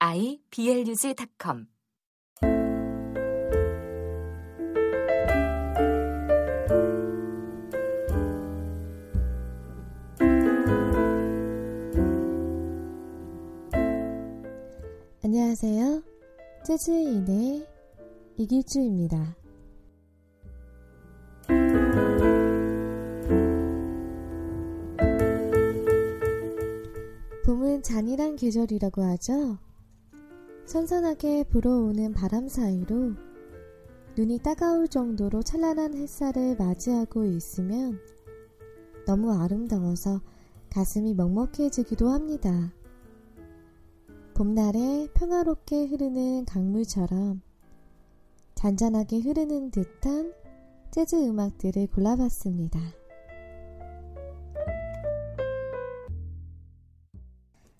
iblog.com 안녕하세요. 재즈인의 이길주입니다. 봄은 잔인한 계절이라고 하죠. 선선하게 불어오는 바람 사이로 눈이 따가울 정도로 찬란한 햇살을 맞이하고 있으면 너무 아름다워서 가슴이 먹먹해지기도 합니다. 봄날에 평화롭게 흐르는 강물처럼 잔잔하게 흐르는 듯한 재즈 음악들을 골라봤습니다.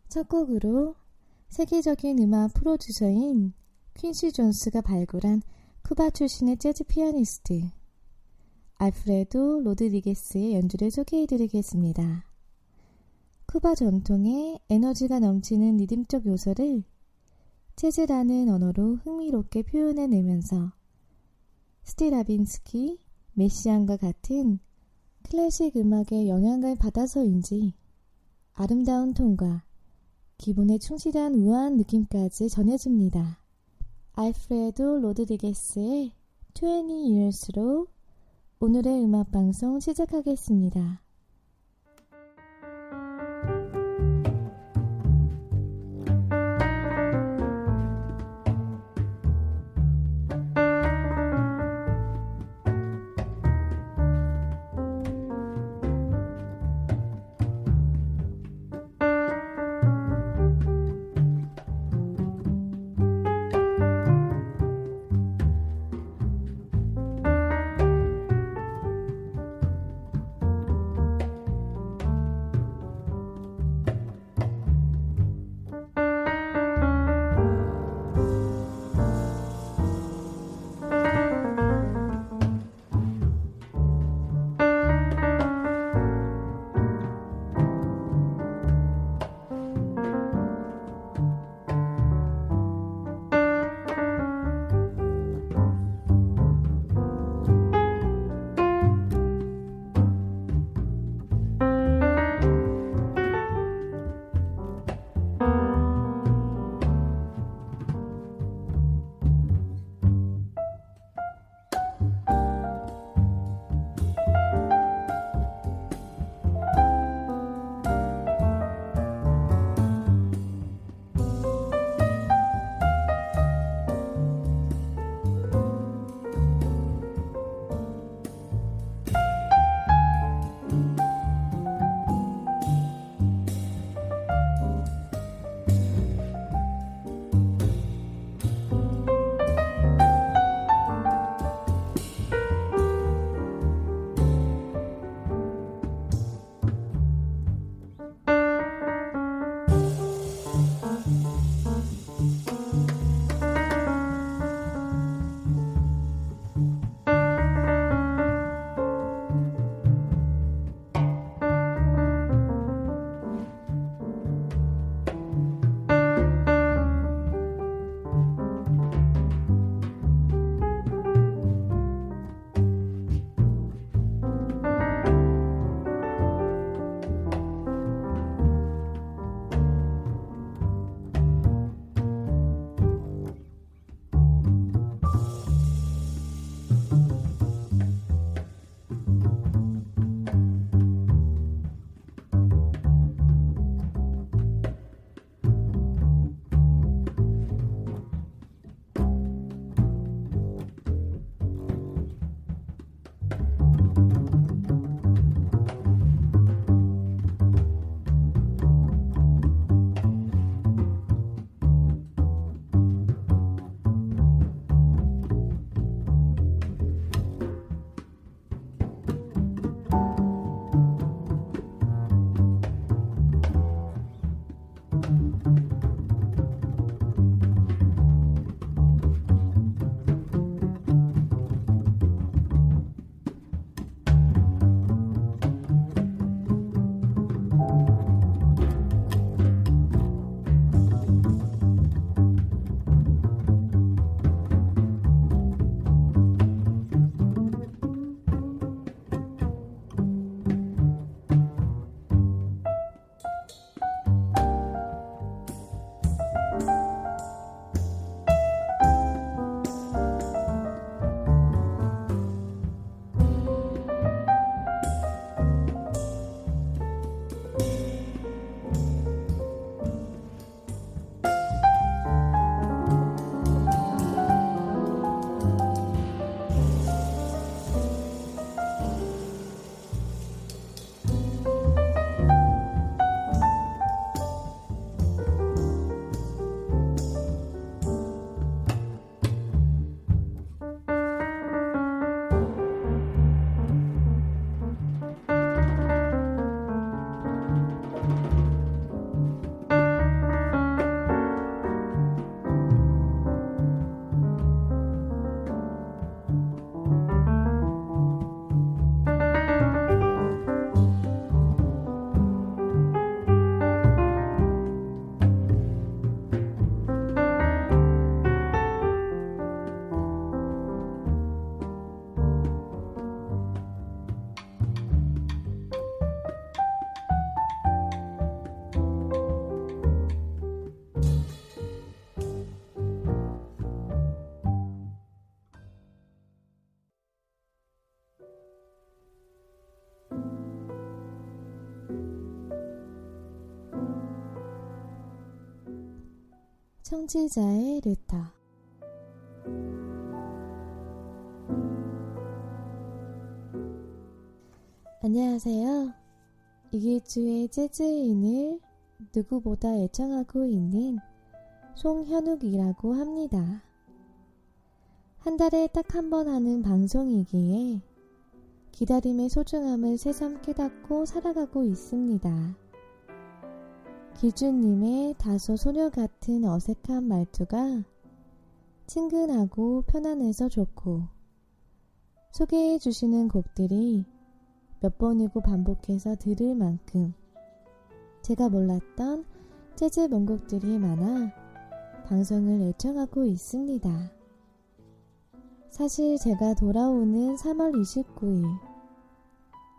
첫 곡으로 세계적인 음악 프로듀서인 퀸시 존스가 발굴한 쿠바 출신의 재즈 피아니스트 알프레도 로드리게스의 연주를 소개해드리겠습니다. 쿠바 전통의 에너지가 넘치는 리듬적 요소를 재즈라는 언어로 흥미롭게 표현해내면서 스트라빈스키, 메시앙과 같은 클래식 음악의 영향을 받아서인지 아름다운 톤과 기본에 충실한 우아한 느낌까지 전해집니다. 알프레도 로드리게스의 20 Years로 오늘의 음악방송 시작하겠습니다. 청취자의 레터 안녕하세요. 이길주의 재즈인을 누구보다 애청하고 있는 송현욱이라고 합니다. 한 달에 딱 한 번 하는 방송이기에 기다림의 소중함을 새삼 깨닫고 살아가고 있습니다. 기준님의 다소 소녀 같은 어색한 말투가 친근하고 편안해서 좋고 소개해 주시는 곡들이 몇 번이고 반복해서 들을 만큼 제가 몰랐던 재즈 명곡들이 많아 방송을 애청하고 있습니다. 사실 제가 돌아오는 3월 29일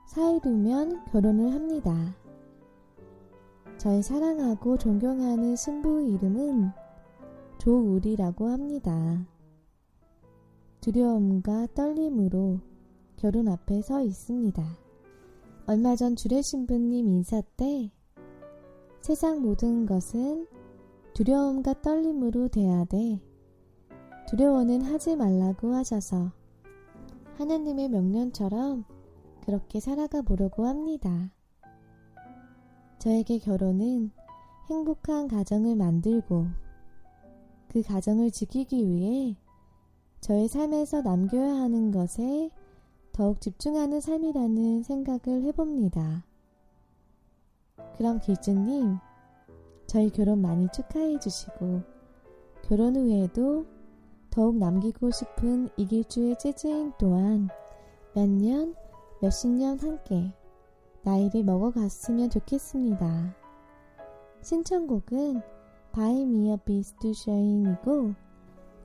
사일 후면 결혼을 합니다. 저의 사랑하고 존경하는 신부의 이름은 조우리라고 합니다. 두려움과 떨림으로 결혼 앞에 서 있습니다. 얼마 전 주례 신부님 인사 때 세상 모든 것은 두려움과 떨림으로 돼야 돼. 두려워는 하지 말라고 하셔서 하나님의 명령처럼 그렇게 살아가 보려고 합니다. 저에게 결혼은 행복한 가정을 만들고 그 가정을 지키기 위해 저의 삶에서 남겨야 하는 것에 더욱 집중하는 삶이라는 생각을 해봅니다. 그럼 길즈님, 저희 결혼 많이 축하해 주시고, 결혼 후에도 더욱 남기고 싶은 이길주의 재즈인 또한 몇 년, 몇십 년 함께 나이를 먹어갔으면 좋겠습니다. 신청곡은 Bei Mir Bist Du Schön이고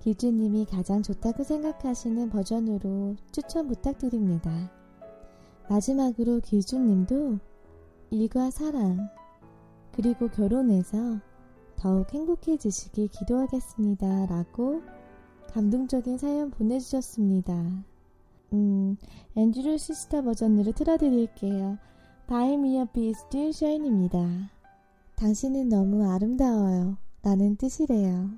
길주님이 가장 좋다고 생각하시는 버전으로 추천 부탁드립니다. 마지막으로 길주님도 일과 사랑 그리고 결혼해서 더욱 행복해지시길 기도하겠습니다. 라고 감동적인 사연 보내주셨습니다. 음, 앤드류 시스터 버전으로 틀어드릴게요. Bei Mir Bist Du Schön입니다. 당신은 너무 아름다워요. 라는 뜻이래요.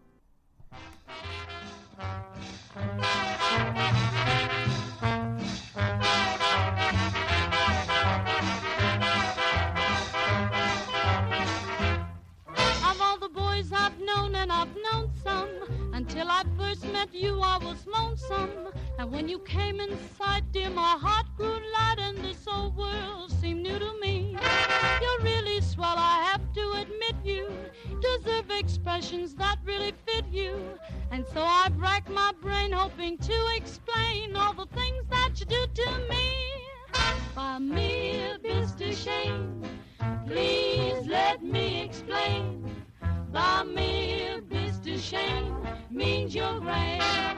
Until I first met you, I was lonesome. And when you came in sight, dear, my heart grew light, and this whole world seemed new to me. You're really swell, I have to admit you deserve expressions that really fit you. And so I've racked my brain hoping to explain all the things that you do to me. By mere Mr. Shane, please away.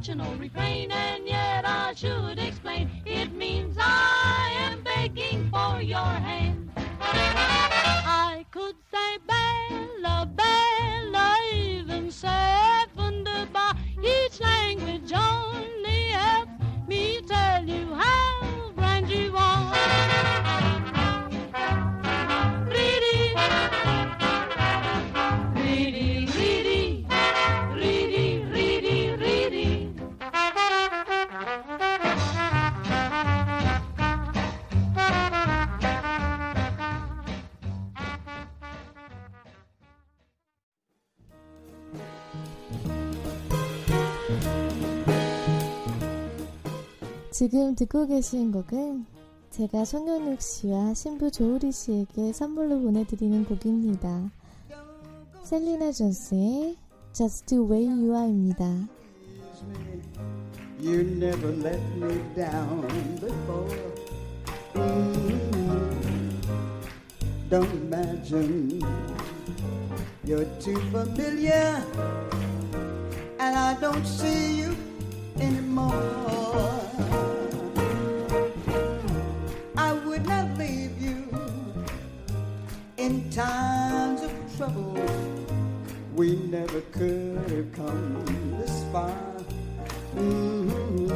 Such an old refrain, and yet I should explain. It means I am begging for your hand. I could say Bella, Bella, even say. Each language 지금 듣고 계신 곡은 제가 송현욱 씨와 신부 조우리 씨에게 선물로 보내드리는 곡입니다. 셀리나 존스의 Just the Way You Are입니다. You never let me down before. Mm, Don't imagine you're too familiar, and I don't see you anymore. In times of trouble. We never could have come this far. Mhm.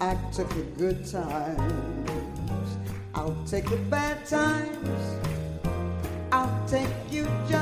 I took the good times. I'll take the bad times. I'll take you just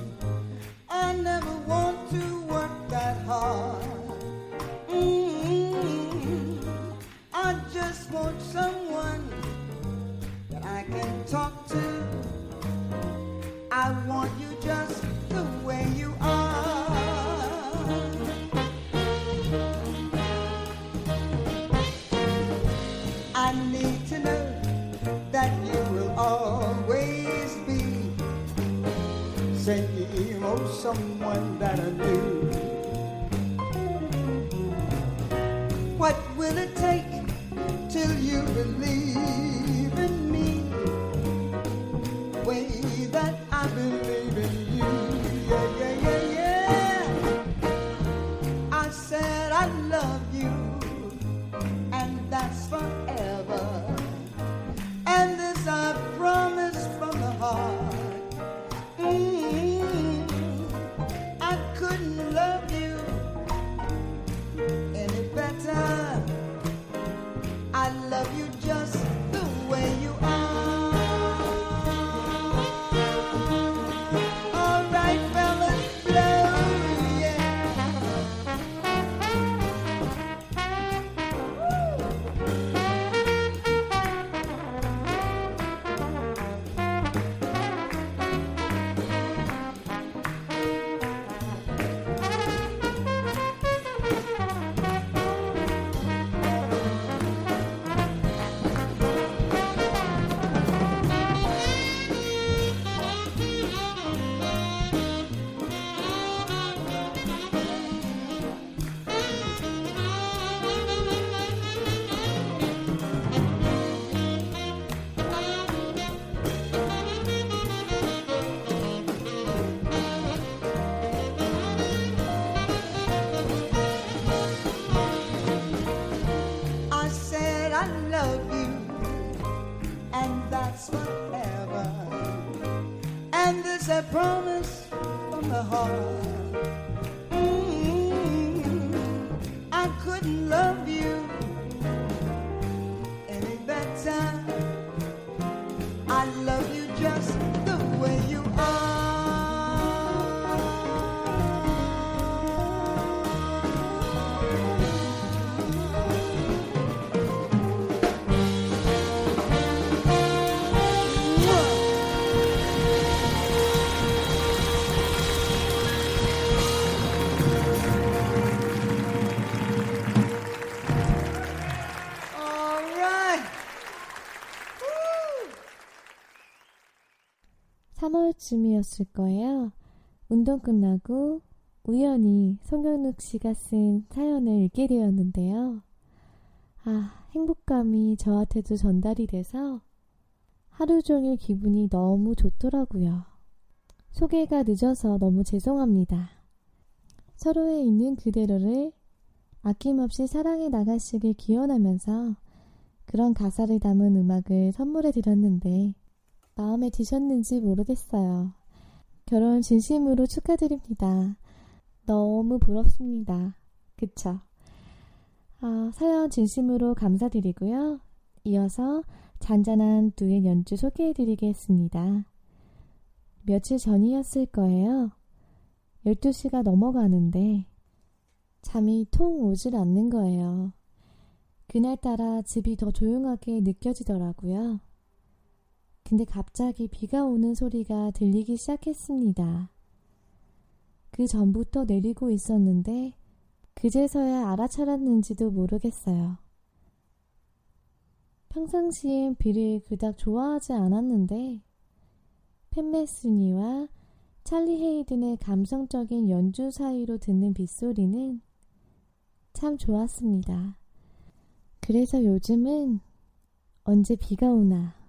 3월쯤이었을 거예요. 운동 끝나고 우연히 송영욱 씨가 쓴 사연을 읽게 되었는데요. 아, 행복감이 저한테도 전달이 돼서 하루 종일 기분이 너무 좋더라고요. 소개가 늦어서 너무 죄송합니다. 서로의 있는 그대로를 아낌없이 사랑해 나가시길 기원하면서 그런 가사를 담은 음악을 선물해 드렸는데 마음에 드셨는지 모르겠어요. 결혼 진심으로 축하드립니다. 너무 부럽습니다. 그쵸? 아, 사연 진심으로 감사드리고요. 이어서 잔잔한 두의 연주 소개해드리겠습니다. 며칠 전이었을 거예요. 12시가 넘어가는데 잠이 통 오질 않는 거예요. 그날따라 집이 더 조용하게 느껴지더라고요. 근데 갑자기 비가 오는 소리가 들리기 시작했습니다. 그 전부터 내리고 있었는데 그제서야 알아차렸는지도 모르겠어요. 평상시엔 비를 그닥 좋아하지 않았는데 팬메스니와 찰리 헤이든의 감성적인 연주 사이로 듣는 빗소리는 참 좋았습니다. 그래서 요즘은 언제 비가 오나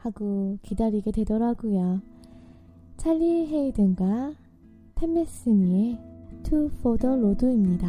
하고 기다리게 되더라고요. 찰리 헤이든과 팬메스니의 To for the Road입니다.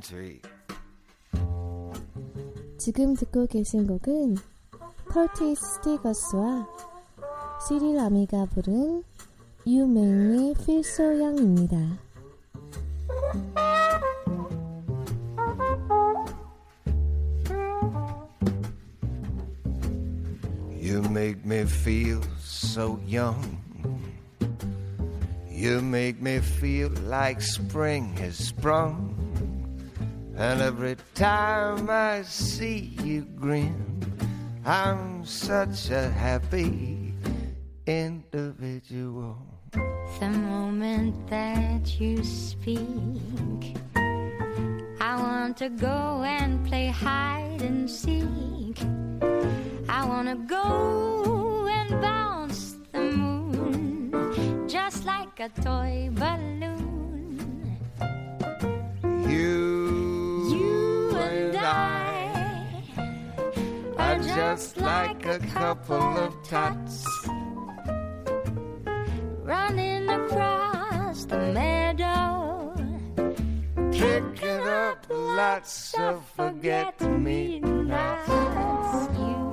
Three. 지금 듣고 계신 곡은 컬티스 스티거스와 시릴 아미가 부른 You Make Me Feel So Young입니다. You make me feel so young. You make me feel like spring has sprung. And every time I see you grin, I'm such a happy individual. The moment that you speak, I want to go and play hide and seek. I want to go and bounce the moon just like a toy balloon. You, just like a couple of tots running across the meadow. picking up lots of forget-me-nots.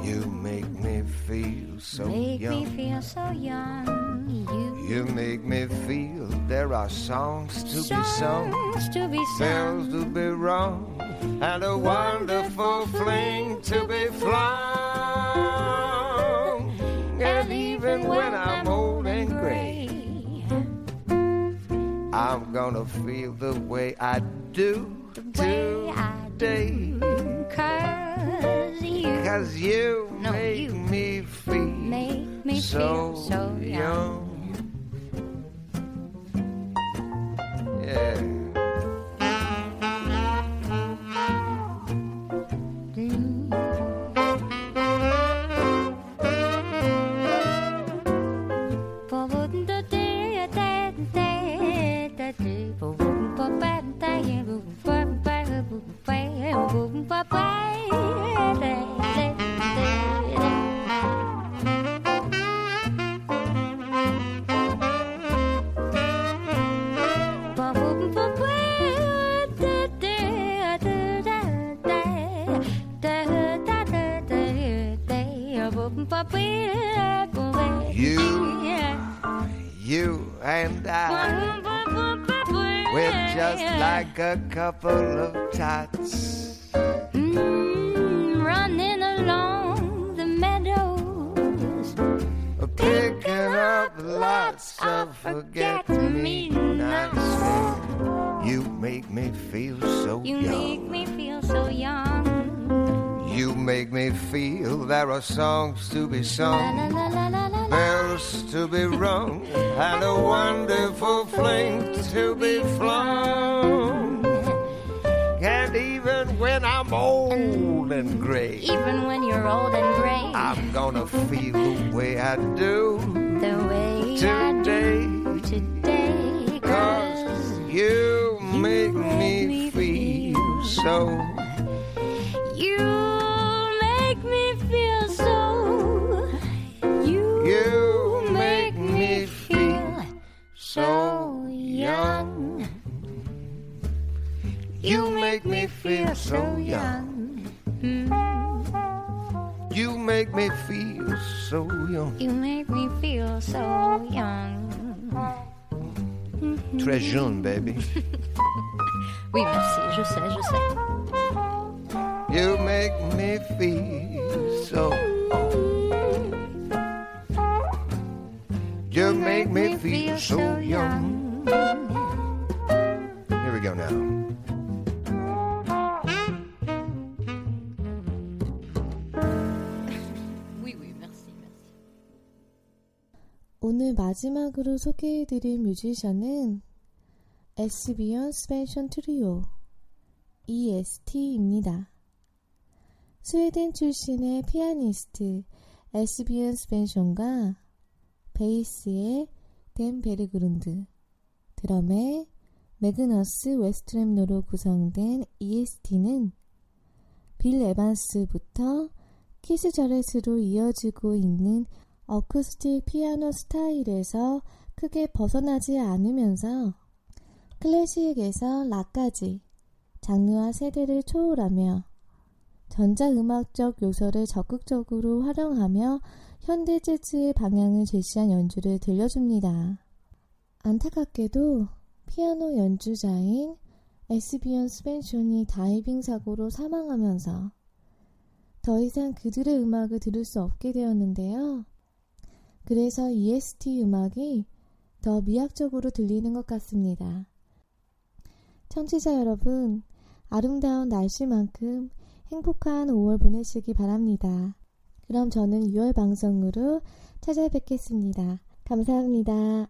You You make me feel so make me young. feel so young. You, You make me feel there are songs to be sung, songs to be bells sung. to be rung, and a wonderful fling to be flung. And even when I'm old and gray, I'm gonna feel the way I do today. Cause you Cause you No, make you me feel make me so, feel so young. young. Yeah. Just like a couple of tots. Mm, running along the meadows, Picking up lots of forget-me-nots. You make me feel so you make young. me feel so young. You make me feel there are songs to be sung. la la la to be rung and a wonderful fling to be flung. And even when I'm old and gray, Even when you're old and gray, I'm gonna feel the way I do the way I today. do today, Cause cause you make me feel so. you Très jeune, baby. Oui, merci, je sais, je sais. You make me feel so. You make me feel so young. Here we go now. Oui, oui, merci, merci. 오늘 마지막으로 소개해드릴 뮤지션은 에스비욘 스벤손 트리오 EST입니다. 스웨덴 출신의 피아니스트 에스비욘 스벤손과 베이스의 댄 베르그룬드, 드럼의 매그너스 외스트룀으로 구성된 EST는 빌 에반스부터 키스 자렛으로 이어지고 있는 어쿠스틱 피아노 스타일에서 크게 벗어나지 않으면서 클래식에서 락까지 장르와 세대를 초월하며 전자음악적 요소를 적극적으로 활용하며 현대 재즈의 방향을 제시한 연주를 들려줍니다. 안타깝게도 피아노 연주자인 에스비욘 스벤손이 다이빙 사고로 사망하면서 더 이상 그들의 음악을 들을 수 없게 되었는데요. 그래서 EST 음악이 더 미학적으로 들리는 것 같습니다. 청취자 여러분, 아름다운 날씨만큼 행복한 5월 보내시기 바랍니다. 그럼 저는 6월 방송으로 찾아뵙겠습니다. 감사합니다.